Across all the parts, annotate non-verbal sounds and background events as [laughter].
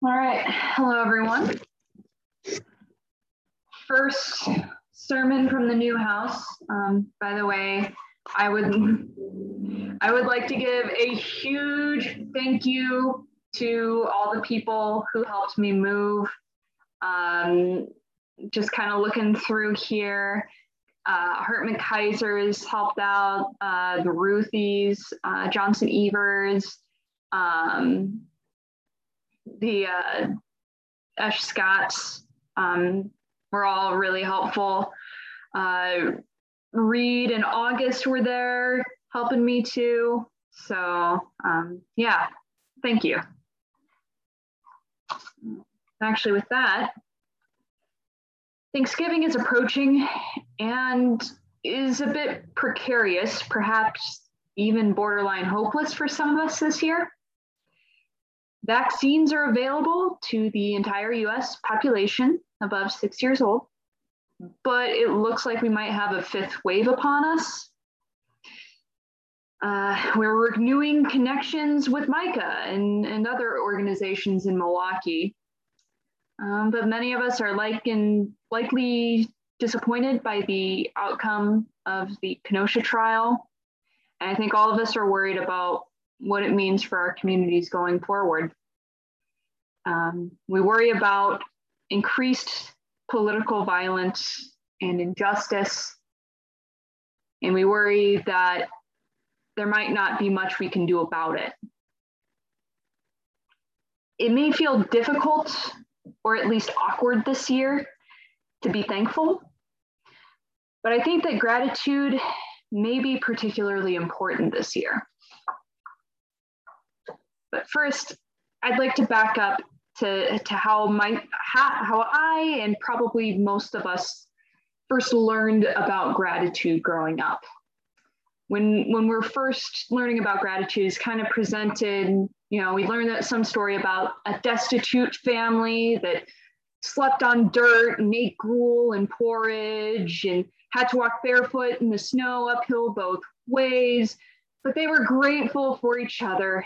All right. Hello, everyone. First sermon from the new house. Um, by the way, I would I would like to give a huge thank you to all the people who helped me move. Um, just kind of looking through here. Uh, Hartman Kaiser's helped out, uh, the Ruthies, uh, Johnson Evers, um, the uh, Ash Scotts um, were all really helpful. Uh, Reed and August were there helping me too. So um, yeah, thank you. Actually, with that, Thanksgiving is approaching and is a bit precarious, perhaps even borderline hopeless for some of us this year. Vaccines are available to the entire US population above six years old, but it looks like we might have a fifth wave upon us. Uh, we're renewing connections with MICAH and, and other organizations in Milwaukee. Um, but many of us are like and likely disappointed by the outcome of the Kenosha trial. And I think all of us are worried about what it means for our communities going forward. Um, we worry about increased political violence and injustice. And we worry that there might not be much we can do about it. It may feel difficult or at least awkward this year to be thankful, but I think that gratitude may be particularly important this year. But first, I'd like to back up to, to how my how, how I and probably most of us first learned about gratitude growing up. When when we're first learning about gratitude is kind of presented, you know, we learn that some story about a destitute family that slept on dirt and ate gruel and porridge and had to walk barefoot in the snow uphill both ways, but they were grateful for each other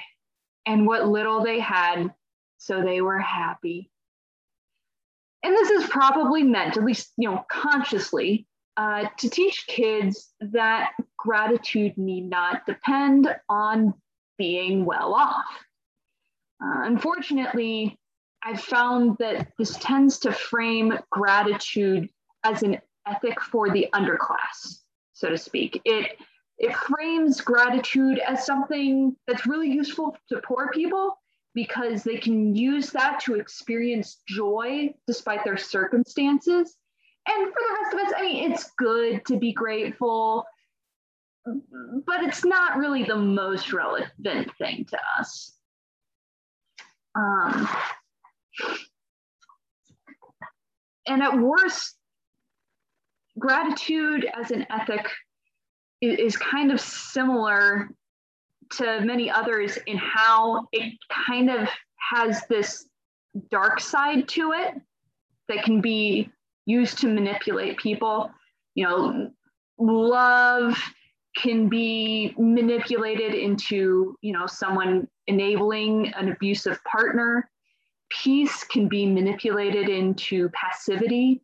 and what little they had, so they were happy. And this is probably meant, at least you know, consciously, uh, to teach kids that gratitude need not depend on being well off. Uh, unfortunately, I've found that this tends to frame gratitude as an ethic for the underclass, so to speak. It it frames gratitude as something that's really useful to poor people because they can use that to experience joy despite their circumstances. And for the rest of us, I mean, it's good to be grateful, but it's not really the most relevant thing to us. Um, and at worst, gratitude as an ethic is, kind of similar to many others in how it kind of has this dark side to it that can be used to manipulate people. You know, love can be manipulated into, you know, someone enabling an abusive partner. Peace can be manipulated into passivity.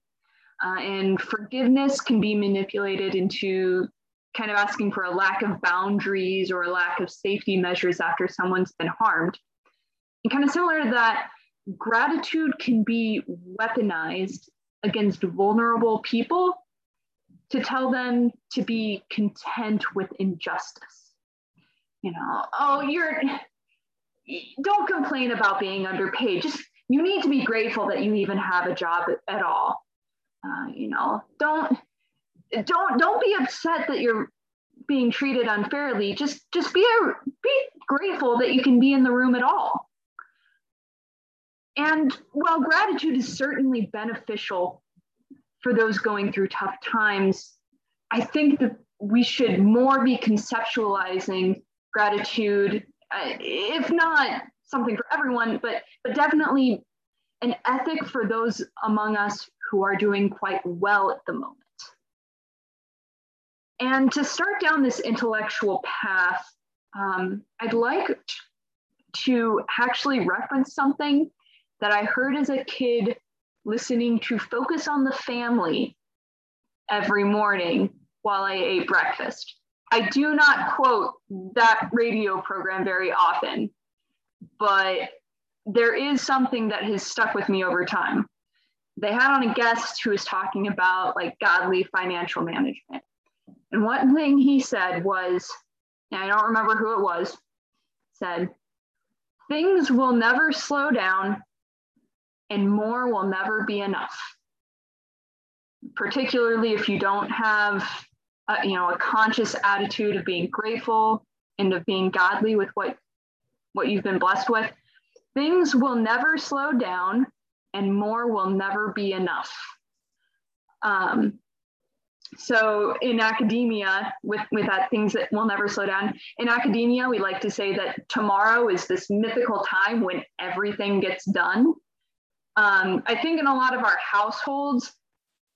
Uh, and forgiveness can be manipulated into kind of asking for a lack of boundaries or a lack of safety measures after someone's been harmed. And kind of similar to that, gratitude can be weaponized against vulnerable people to tell them to be content with injustice. You know, oh, you're, don't complain about being underpaid. Just, you need to be grateful that you even have a job at all. Uh, you know, don't, don't don't be upset that you're being treated unfairly. Just just be a, be grateful that you can be in the room at all. And while gratitude is certainly beneficial for those going through tough times, I think that we should more be conceptualizing gratitude, uh, if not something for everyone, but but definitely an ethic for those among us who are doing quite well at the moment. And to start down this intellectual path, um, I'd like to actually reference something that I heard as a kid listening to Focus on the Family every morning while I ate breakfast. I do not quote that radio program very often, but there is something that has stuck with me over time. They had on a guest who was talking about like godly financial management. And one thing he said was, and I don't remember who it was, said, things will never slow down and more will never be enough. Particularly if you don't have a, you know, a conscious attitude of being grateful and of being godly with what, what you've been blessed with, things will never slow down and more will never be enough. Um, so in academia, with, with that things that will never slow down, in academia, we like to say that tomorrow is this mythical time when everything gets done. Um, I think in a lot of our households,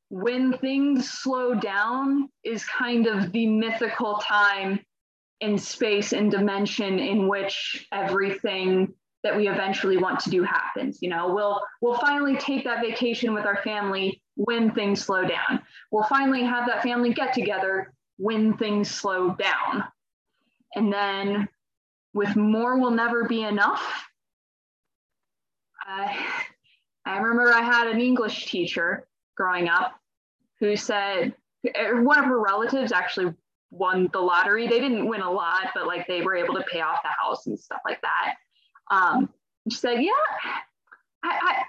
when things slow down is kind of the mythical time in space and dimension in which everything that we eventually want to do happens you know we'll we'll finally take that vacation with our family when things slow down we'll finally have that family get together when things slow down and then with more will never be enough uh, i remember i had an english teacher growing up who said er, one of her relatives actually won the lottery. They didn't win a lot, but like they were able to pay off the house and stuff like that. Um, she said, "Yeah, I, I."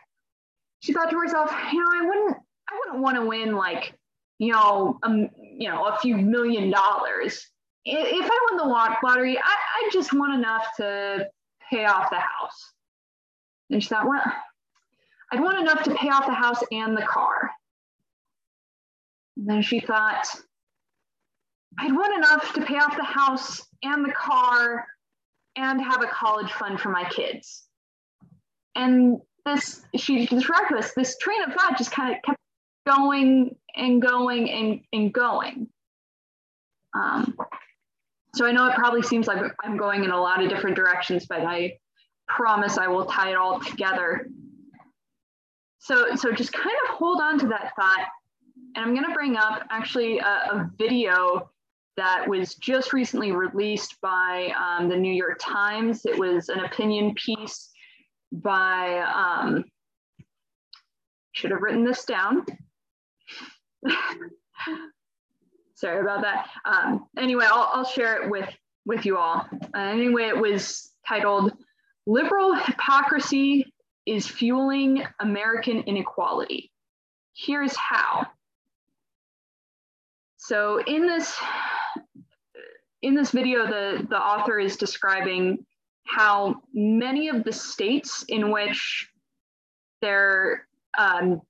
She thought to herself, "You know, I wouldn't, I wouldn't want to win like, you know, um, you know, a few million dollars. If I won the lottery, I, I just want enough to pay off the house." And she thought, "Well, I'd want enough to pay off the house and the car." And then she thought, I'd want enough to pay off the house and the car and have a college fund for my kids. And this, she described this, this train of thought just kind of kept going and going and, and going. Um, so I know it probably seems like I'm going in a lot of different directions, but I promise I will tie it all together. So, so just kind of hold on to that thought and I'm going to bring up actually a, a, video that was just recently released by um, the New York Times. It was an opinion piece by, um, should have written this down. [laughs] Sorry about that. Um, anyway, I'll, I'll, share it with, with you all. Uh, anyway, it was titled Liberal Hypocrisy is Fueling American Inequality. Here's how. So in this in this video, the, the author is describing how many of the states in which their um,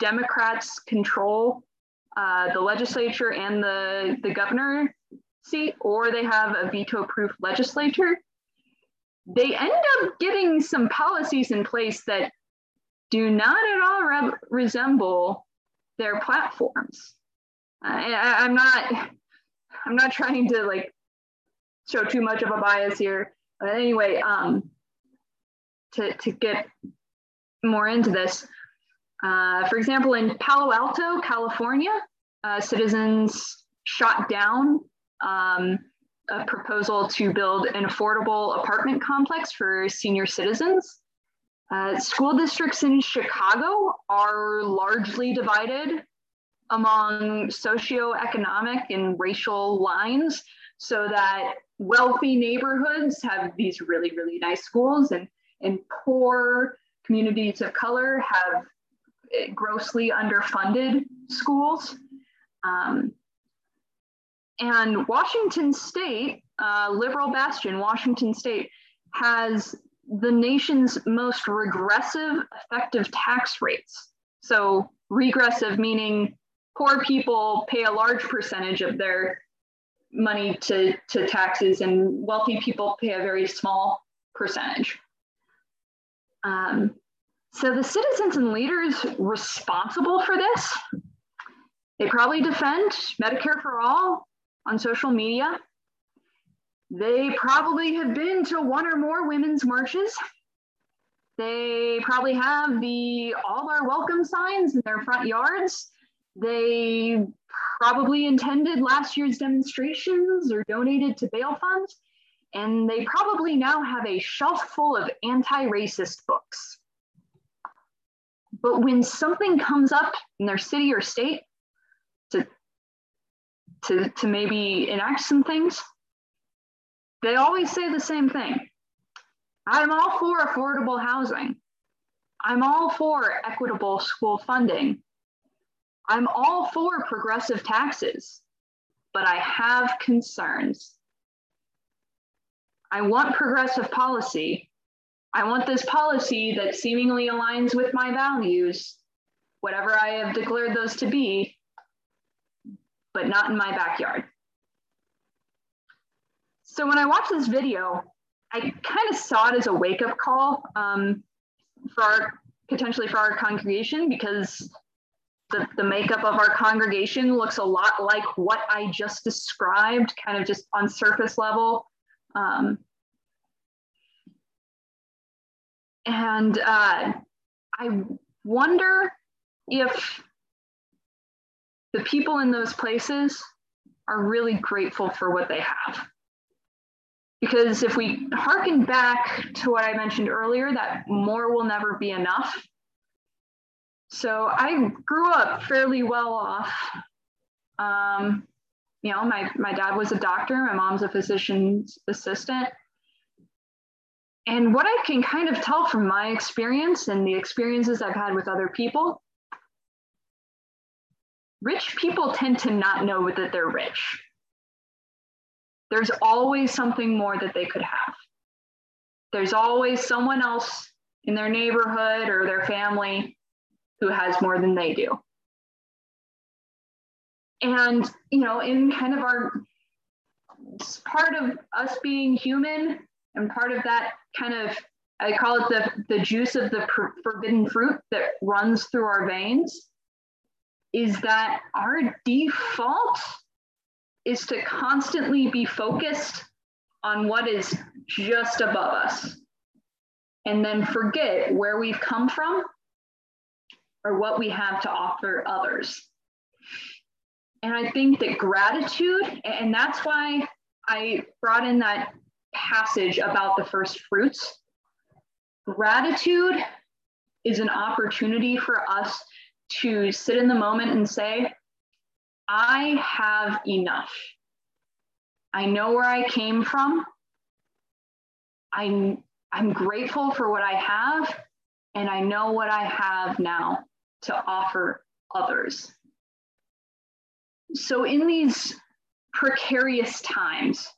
Democrats control uh, the legislature and the, the governor seat, or they have a veto proof legislature, they end up getting some policies in place that do not at all re- resemble their platforms. I, I'm not I'm not trying to like show too much of a bias here. But anyway, um, to, to get more into this, uh, for example, in Palo Alto, California, uh, citizens shot down um, a proposal to build an affordable apartment complex for senior citizens. Uh, school districts in Chicago are largely divided among socioeconomic and racial lines so that wealthy neighborhoods have these really, really nice schools and, and poor communities of color have grossly underfunded schools. Um, and Washington State, uh, liberal bastion, Washington State, has the nation's most regressive effective tax rates. So, regressive meaning poor people pay a large percentage of their money to, to taxes and wealthy people pay a very small percentage. Um, so the citizens and leaders responsible for this, they probably defend Medicare for all on social media. They probably have been to one or more women's marches. They probably have the all are welcome signs in their front yards. They probably attended last year's demonstrations or donated to bail funds. And they probably now have a shelf full of anti racist books. But when something comes up in their city or state to, to, to maybe enact some things, they always say the same thing. I'm all for affordable housing. I'm all for equitable school funding. I'm all for progressive taxes, but I have concerns. I want progressive policy. I want this policy that seemingly aligns with my values, whatever I have declared those to be, but not in my backyard. So when I watched this video, I kind of saw it as a wake up call um, for our, potentially for our congregation because the, the makeup of our congregation looks a lot like what I just described, kind of just on surface level. Um, and uh, I wonder if the people in those places are really grateful for what they have. Because if we harken back to what I mentioned earlier, that more will never be enough. So I grew up fairly well off. Um, you know, my, my dad was a doctor, my mom's a physician's assistant. And what I can kind of tell from my experience and the experiences I've had with other people, rich people tend to not know that they're rich. There's always something more that they could have. There's always someone else in their neighborhood or their family who has more than they do. And, you know, in kind of our part of us being human and part of that kind of I call it the, the juice of the forbidden fruit that runs through our veins is that our default is to constantly be focused on what is just above us and then forget where we've come from or what we have to offer others. And I think that gratitude, and that's why I brought in that passage about the first fruits. Gratitude is an opportunity for us to sit in the moment and say, I have enough. I know where I came from. I'm, I'm grateful for what I have, and I know what I have now to offer others. So, in these precarious times,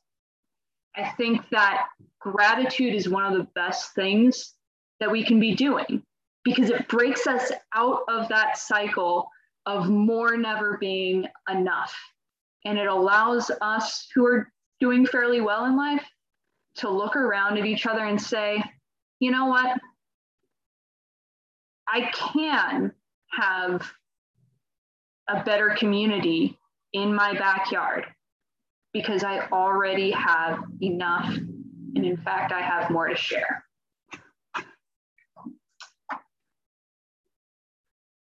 I think that gratitude is one of the best things that we can be doing because it breaks us out of that cycle of more never being enough. And it allows us who are doing fairly well in life to look around at each other and say, you know what? I can have a better community in my backyard because I already have enough. And in fact, I have more to share.